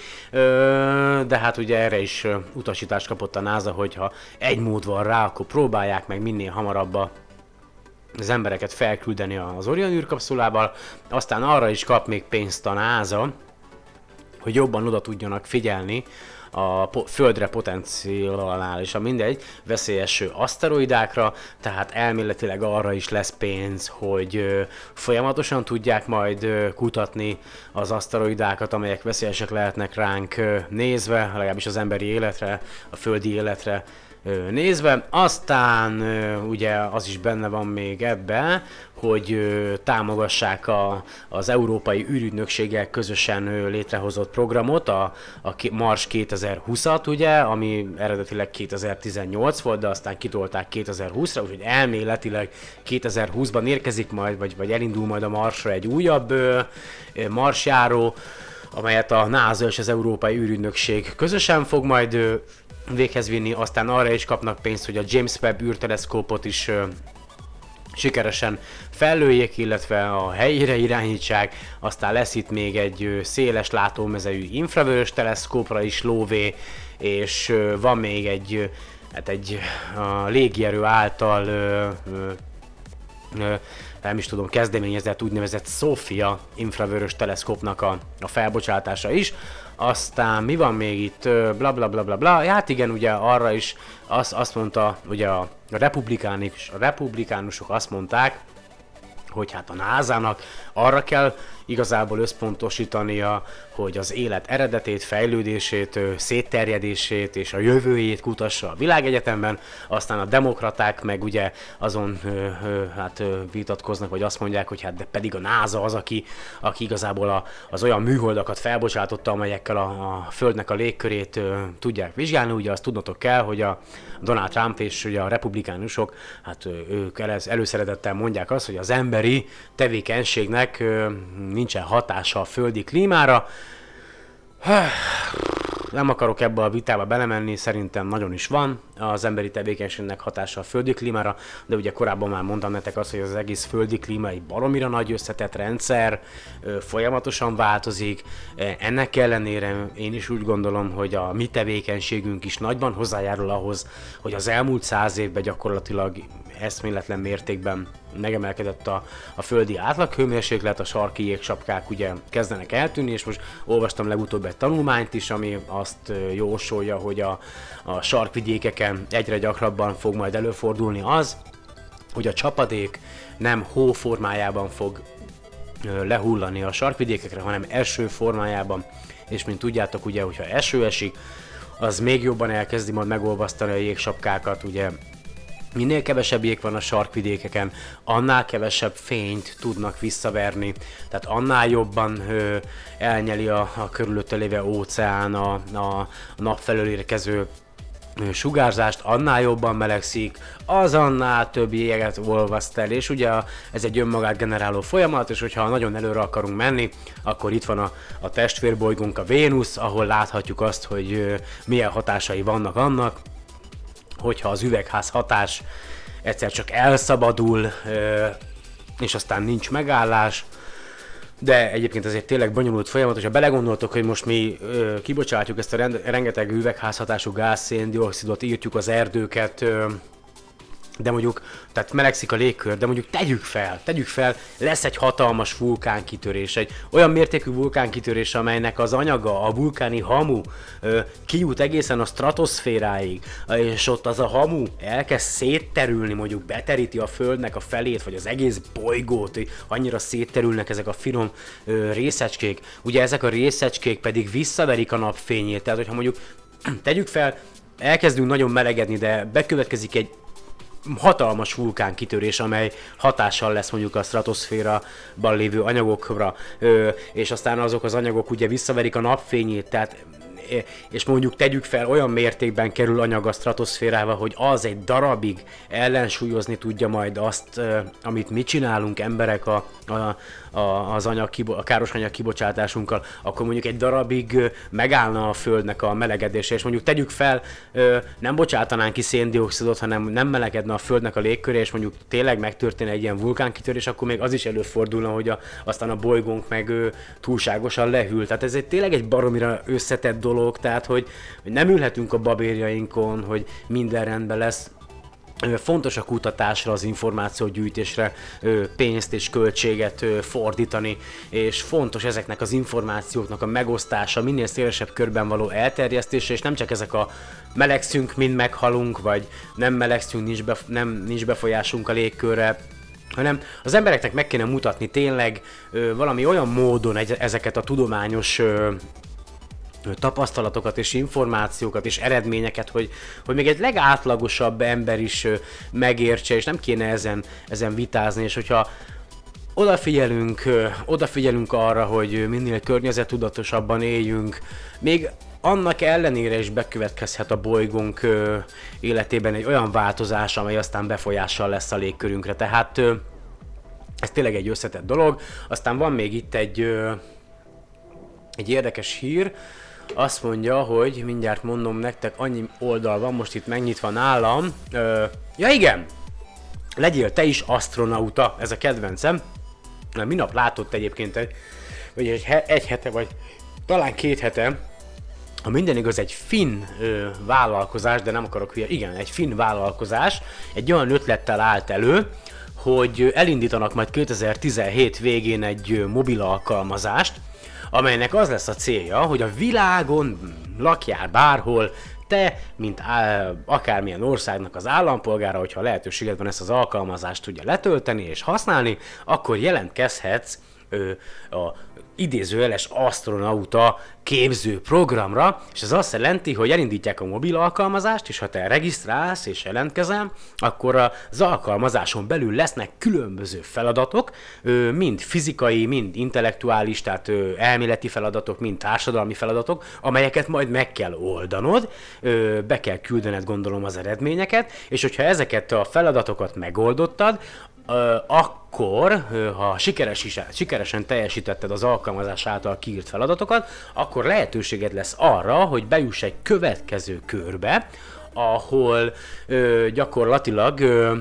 de hát ugye erre is utasítást kapott a NASA, hogyha egy mód van rá, akkor próbálják meg minél hamarabb a az embereket felküldeni az Orion űrkapszulával, aztán arra is kap még pénzt a NASA, hogy jobban oda tudjanak figyelni a po- földre a mindegy, veszélyes aszteroidákra, tehát elméletileg arra is lesz pénz, hogy ö, folyamatosan tudják majd ö, kutatni az aszteroidákat, amelyek veszélyesek lehetnek ránk nézve, legalábbis az emberi életre, a földi életre nézve. Aztán ugye az is benne van még ebbe, hogy támogassák a, az Európai űrügynökséggel közösen létrehozott programot, a, a Mars 2020-at, ugye, ami eredetileg 2018 volt, de aztán kitolták 2020-ra, úgyhogy elméletileg 2020-ban érkezik majd, vagy, vagy elindul majd a Marsra egy újabb marsjáró, amelyet a NASA és az Európai űrügynökség közösen fog majd véghez vinni, aztán arra is kapnak pénzt, hogy a James Webb űrteleszkópot is sikeresen fellőjék, illetve a helyére irányítsák, aztán lesz itt még egy széles látómezejű infravörös teleszkópra is lóvé, és van még egy, hát egy a légierő által ö, ö, nem is tudom, kezdeményezett úgynevezett Sofia infravörös teleszkópnak a, a felbocsátása is, aztán mi van még itt, bla bla bla bla bla, hát igen, ugye arra is azt, azt mondta, ugye a, a, republikánus, a republikánusok azt mondták, hogy hát a NASA-nak arra kell igazából összpontosítania, hogy az élet eredetét, fejlődését, szétterjedését és a jövőjét kutassa a világegyetemben, aztán a demokraták meg ugye azon hát vitatkoznak, vagy azt mondják, hogy hát de pedig a NASA az, aki, aki igazából a, az olyan műholdakat felbocsátotta, amelyekkel a, a Földnek a légkörét tudják vizsgálni, ugye azt tudnotok kell, hogy a Donald Trump és ugye a republikánusok, hát ők előszeretettel mondják azt, hogy az emberi tevékenységnek nincsen hatása a földi klímára. Nem akarok ebbe a vitába belemenni, szerintem nagyon is van az emberi tevékenységnek hatása a földi klímára, de ugye korábban már mondtam nektek azt, hogy az egész földi klíma egy baromira nagy összetett rendszer, folyamatosan változik. Ennek ellenére én is úgy gondolom, hogy a mi tevékenységünk is nagyban hozzájárul ahhoz, hogy az elmúlt száz évben gyakorlatilag eszméletlen mértékben megemelkedett a, a földi átlaghőmérséklet, a sarki jégsapkák ugye kezdenek eltűnni, és most olvastam legutóbb egy tanulmányt is, ami azt jósolja, hogy a, a sarkvidékeken egyre gyakrabban fog majd előfordulni az, hogy a csapadék nem hó formájában fog lehullani a sarkvidékekre, hanem eső formájában, és mint tudjátok ugye, hogyha eső esik, az még jobban elkezdi majd megolvasztani a jégsapkákat, ugye minél kevesebb jég van a sarkvidékeken, annál kevesebb fényt tudnak visszaverni, tehát annál jobban ö, elnyeli a, a körülötte lévő óceán a, a, a érkező sugárzást, annál jobban melegszik, az annál több jéget olvaszt el, és ugye ez egy önmagát generáló folyamat, és hogyha nagyon előre akarunk menni, akkor itt van a, a testvérbolygónk, a Vénusz, ahol láthatjuk azt, hogy milyen hatásai vannak annak, hogyha az üvegház hatás egyszer csak elszabadul, és aztán nincs megállás, de egyébként ez egy tényleg bonyolult folyamat, hogyha belegondoltok, hogy most mi kibocsátjuk ezt a rend, rengeteg üvegházhatású gáz, széndiokszidot, írtjuk az erdőket, de mondjuk, tehát melegszik a légkör, de mondjuk tegyük fel, tegyük fel, lesz egy hatalmas vulkánkitörés, egy olyan mértékű vulkánkitörés, amelynek az anyaga, a vulkáni hamu ö, kijut egészen a stratoszféráig, és ott az a hamu elkezd szétterülni, mondjuk beteríti a földnek a felét, vagy az egész bolygót, annyira szétterülnek ezek a finom ö, részecskék. Ugye ezek a részecskék pedig visszaverik a napfényét, tehát hogyha mondjuk tegyük fel, elkezdünk nagyon melegedni, de bekövetkezik egy hatalmas vulkánkitörés, amely hatással lesz mondjuk a stratoszféraban lévő anyagokra, és aztán azok az anyagok ugye visszaverik a napfényét, tehát és mondjuk tegyük fel, olyan mértékben kerül anyag a stratoszférába, hogy az egy darabig ellensúlyozni tudja majd azt, amit mi csinálunk emberek a, a, a, az anyag, a káros anyag kibocsátásunkkal, akkor mondjuk egy darabig megállna a Földnek a melegedése, és mondjuk tegyük fel, nem bocsátanánk ki széndiokszidot, hanem nem melegedne a Földnek a légköre, és mondjuk tényleg megtörténne egy ilyen vulkánkitörés, akkor még az is előfordulna, hogy a, aztán a bolygónk meg túlságosan lehűl. Tehát ez egy tényleg egy baromira összetett dolog, tehát hogy, hogy nem ülhetünk a babérjainkon, hogy minden rendben lesz, fontos a kutatásra, az információgyűjtésre pénzt és költséget fordítani, és fontos ezeknek az információknak a megosztása, minél szélesebb körben való elterjesztése, és nem csak ezek a melegszünk, mind meghalunk, vagy nem melegszünk, nincs, bef- nem, nincs befolyásunk a légkörre, hanem az embereknek meg kéne mutatni tényleg ö, valami olyan módon egy, ezeket a tudományos ö, tapasztalatokat és információkat és eredményeket, hogy, hogy még egy legátlagosabb ember is megértse, és nem kéne ezen, ezen vitázni, és hogyha odafigyelünk, odafigyelünk arra, hogy minél környezetudatosabban éljünk, még annak ellenére is bekövetkezhet a bolygónk életében egy olyan változás, amely aztán befolyással lesz a légkörünkre. Tehát ez tényleg egy összetett dolog. Aztán van még itt egy, egy érdekes hír, azt mondja, hogy mindjárt mondom nektek, annyi oldal van most itt megnyitva nálam. Ö, ja igen, legyél te is astronauta, ez a kedvencem. Minap látott egyébként egy, vagy egy, egy hete, vagy talán két hete, ha minden igaz, egy finn ö, vállalkozás, de nem akarok hülye, igen, egy finn vállalkozás egy olyan ötlettel állt elő, hogy elindítanak majd 2017 végén egy mobil alkalmazást, amelynek az lesz a célja, hogy a világon lakjál bárhol, te, mint á, akármilyen országnak az állampolgára, hogyha lehetőséged van ezt az alkalmazást tudja letölteni és használni, akkor jelentkezhetsz ö, a idézőjeles astronauta képző programra, és ez azt jelenti, hogy elindítják a mobil alkalmazást, és ha te regisztrálsz és jelentkezel, akkor az alkalmazáson belül lesznek különböző feladatok, mind fizikai, mind intellektuális, tehát elméleti feladatok, mind társadalmi feladatok, amelyeket majd meg kell oldanod, be kell küldened gondolom az eredményeket, és hogyha ezeket a feladatokat megoldottad, akkor, ha sikeres is, sikeresen teljesítetted az alkalmazás által kiírt feladatokat, akkor lehetőséged lesz arra, hogy bejuss egy következő körbe, ahol ö, gyakorlatilag ö,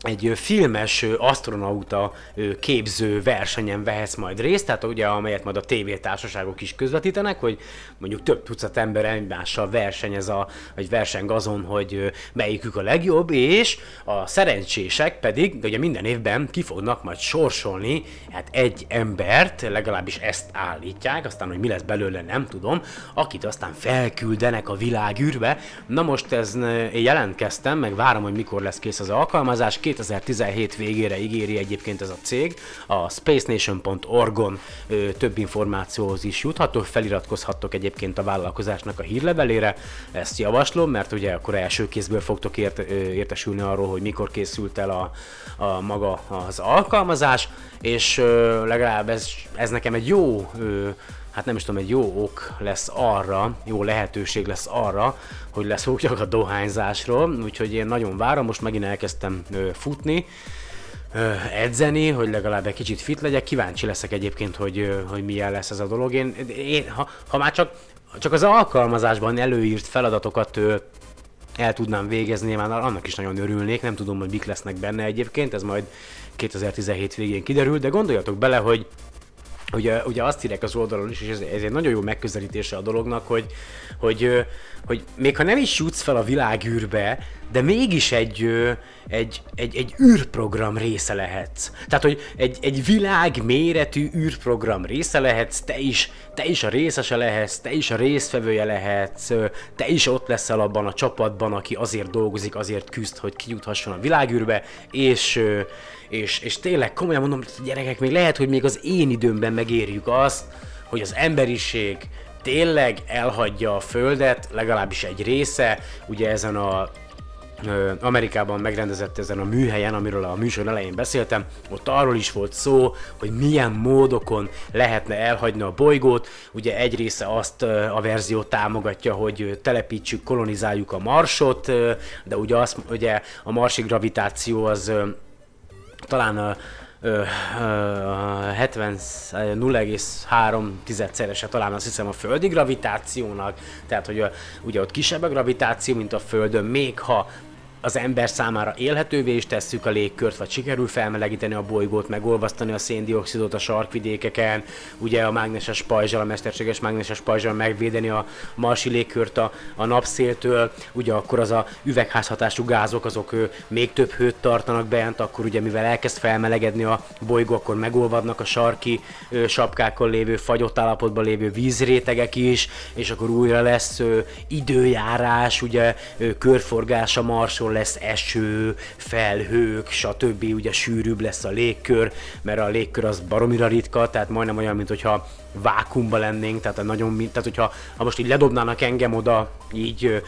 egy filmes astronauta képző versenyen vehetsz majd részt, tehát ugye amelyet majd a tévétársaságok is közvetítenek, hogy mondjuk több tucat ember egymással versenyez a, vagy verseng azon, hogy melyikük a legjobb, és a szerencsések pedig ugye minden évben ki fognak majd sorsolni hát egy embert, legalábbis ezt állítják, aztán hogy mi lesz belőle nem tudom, akit aztán felküldenek a világűrbe. Na most ez jelentkeztem, meg várom, hogy mikor lesz kész az alkalmazás, 2017 végére ígéri egyébként ez a cég. A spacenation.org-on több információhoz is juthatok, feliratkozhattok egyébként a vállalkozásnak a hírlevelére. Ezt javaslom, mert ugye akkor első kézből fogtok ért, értesülni arról, hogy mikor készült el a, a maga az alkalmazás, és legalább ez, ez nekem egy jó hát nem is tudom, egy jó ok lesz arra, jó lehetőség lesz arra, hogy leszokjak a dohányzásról, úgyhogy én nagyon várom, most megint elkezdtem futni, edzeni, hogy legalább egy kicsit fit legyek, kíváncsi leszek egyébként, hogy, hogy milyen lesz ez a dolog. Én, én ha, ha már csak, csak az alkalmazásban előírt feladatokat el tudnám végezni, már annak is nagyon örülnék, nem tudom, hogy mik lesznek benne egyébként, ez majd 2017 végén kiderül, de gondoljatok bele, hogy Ugye, ugye azt írják az oldalon is, és ez, ez egy nagyon jó megközelítése a dolognak, hogy, hogy, hogy még ha nem is jutsz fel a világűrbe, de mégis egy, egy, egy, egy űrprogram része lehetsz. Tehát, hogy egy, egy világ méretű űrprogram része lehetsz, te is, te is a részese lehetsz, te is a részfevője lehetsz, te is ott leszel abban a csapatban, aki azért dolgozik, azért küzd, hogy kijuthasson a világűrbe, és, és, és tényleg komolyan mondom, gyerekek, még lehet, hogy még az én időmben megérjük azt, hogy az emberiség tényleg elhagyja a Földet, legalábbis egy része, ugye ezen a Amerikában megrendezett ezen a műhelyen, amiről a műsor elején beszéltem, ott arról is volt szó, hogy milyen módokon lehetne elhagyni a bolygót. Ugye egy része azt a verziót támogatja, hogy telepítsük, kolonizáljuk a Marsot, de ugye, azt, ugye a marsi gravitáció az talán a 70 0,3-szerese talán azt hiszem a földi gravitációnak, tehát hogy ugye ott kisebb a gravitáció, mint a Földön, még ha az ember számára élhetővé is tesszük a légkört, vagy sikerül felmelegíteni a bolygót, megolvasztani a széndiokszidot a sarkvidékeken, ugye a mágneses pajzsal, a mesterséges mágneses pajzsal megvédeni a marsi légkört a, a napszéltől, ugye akkor az a üvegházhatású gázok, azok ő, még több hőt tartanak bent, akkor ugye mivel elkezd felmelegedni a bolygó, akkor megolvadnak a sarki ö, sapkákon lévő, fagyott állapotban lévő vízrétegek is, és akkor újra lesz ö, időjárás, ugye ö, körforgás a Marson, máshol lesz eső, felhők, stb. Ugye sűrűbb lesz a légkör, mert a légkör az baromira ritka, tehát majdnem olyan, mint hogyha vákumba lennénk, tehát nagyon, tehát hogyha ha most így ledobnának engem oda, így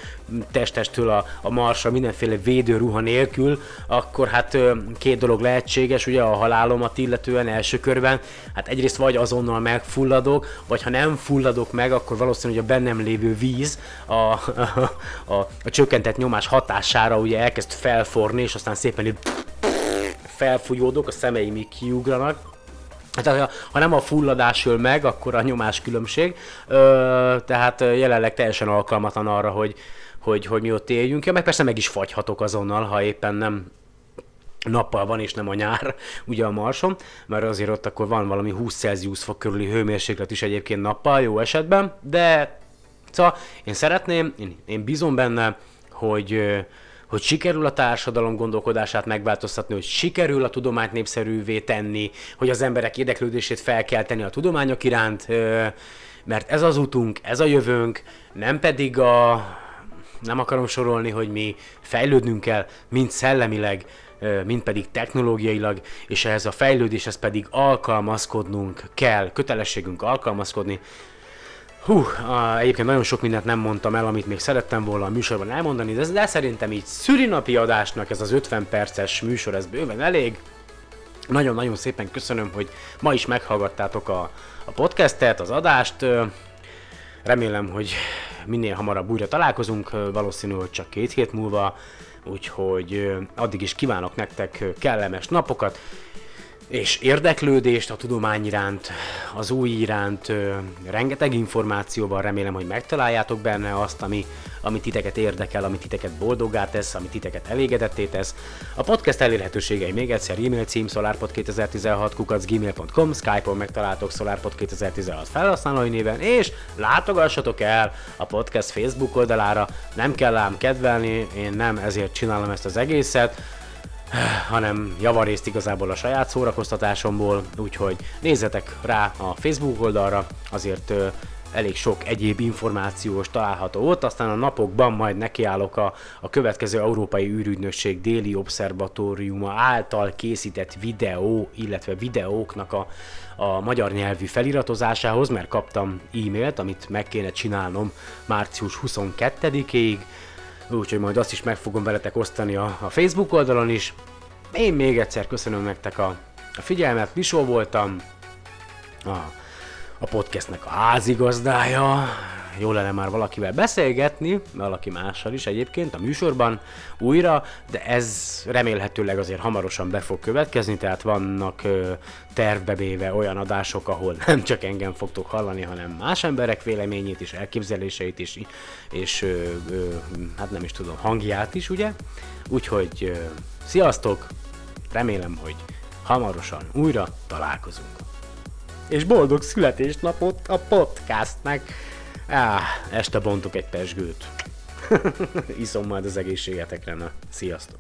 testestől a, a marsra mindenféle védőruha nélkül, akkor hát két dolog lehetséges, ugye a halálomat illetően első körben, hát egyrészt vagy azonnal megfulladok, vagy ha nem fulladok meg, akkor valószínű, hogy a bennem lévő víz a, a, a, a csökkentett nyomás hatására ugye elkezd felforni, és aztán szépen így felfújódok, a szemeim így kiugranak, tehát ha nem a fulladás öl meg, akkor a nyomás különbség. Ö, tehát jelenleg teljesen alkalmatlan arra, hogy, hogy, hogy mi ott éljünk. Ja, meg persze meg is fagyhatok azonnal, ha éppen nem nappal van és nem a nyár, ugye a Marson, mert azért ott akkor van valami 20 Celsius fok körüli hőmérséklet is egyébként nappal, jó esetben, de szóval én szeretném, én, én bízom benne, hogy hogy sikerül a társadalom gondolkodását megváltoztatni, hogy sikerül a tudományt népszerűvé tenni, hogy az emberek érdeklődését felkelteni a tudományok iránt, mert ez az utunk, ez a jövőnk, nem pedig a nem akarom sorolni, hogy mi fejlődnünk kell, mind szellemileg, mind pedig technológiailag, és ehhez a fejlődéshez pedig alkalmazkodnunk kell, kötelességünk alkalmazkodni, Hú, egyébként nagyon sok mindent nem mondtam el, amit még szerettem volna a műsorban elmondani, de, de szerintem így szürinapi adásnak ez az 50 perces műsor, ez bőven elég. Nagyon-nagyon szépen köszönöm, hogy ma is meghallgattátok a, a podcastet, az adást. Remélem, hogy minél hamarabb újra találkozunk, valószínű, hogy csak két hét múlva, úgyhogy addig is kívánok nektek kellemes napokat, és érdeklődést a tudomány iránt, az új iránt, rengeteg információval remélem, hogy megtaláljátok benne azt, ami, ami titeket érdekel, ami titeket boldoggá tesz, ami titeket elégedetté tesz. A podcast elérhetőségei még egyszer e-mail cím solarpod2016 kukacgmail.com, Skype-on megtaláltok solarpod2016 felhasználói néven, és látogassatok el a podcast Facebook oldalára, nem kell ám kedvelni, én nem ezért csinálom ezt az egészet, hanem javarészt igazából a saját szórakoztatásomból, úgyhogy nézzetek rá a Facebook oldalra, azért elég sok egyéb információs található ott, aztán a napokban majd nekiállok a, a következő Európai űrügynökség déli obszervatóriuma által készített videó, illetve videóknak a, a magyar nyelvű feliratozásához, mert kaptam e-mailt, amit meg kéne csinálnom március 22-ig, úgyhogy majd azt is meg fogom veletek osztani a, a Facebook oldalon is. Én még egyszer köszönöm nektek a, a figyelmet, Misó voltam, a, a podcastnek a házigazdája, jó lenne már valakivel beszélgetni, valaki mással is egyébként a műsorban újra, de ez remélhetőleg azért hamarosan be fog következni, tehát vannak ö, tervbebéve olyan adások, ahol nem csak engem fogtok hallani, hanem más emberek véleményét is, elképzeléseit is, és ö, ö, hát nem is tudom, hangját is, ugye? Úgyhogy ö, sziasztok, remélem, hogy hamarosan újra találkozunk. És boldog születésnapot a podcastnek! Á, este bontok egy pesgőt. Iszom majd az egészségetekre, na. Sziasztok!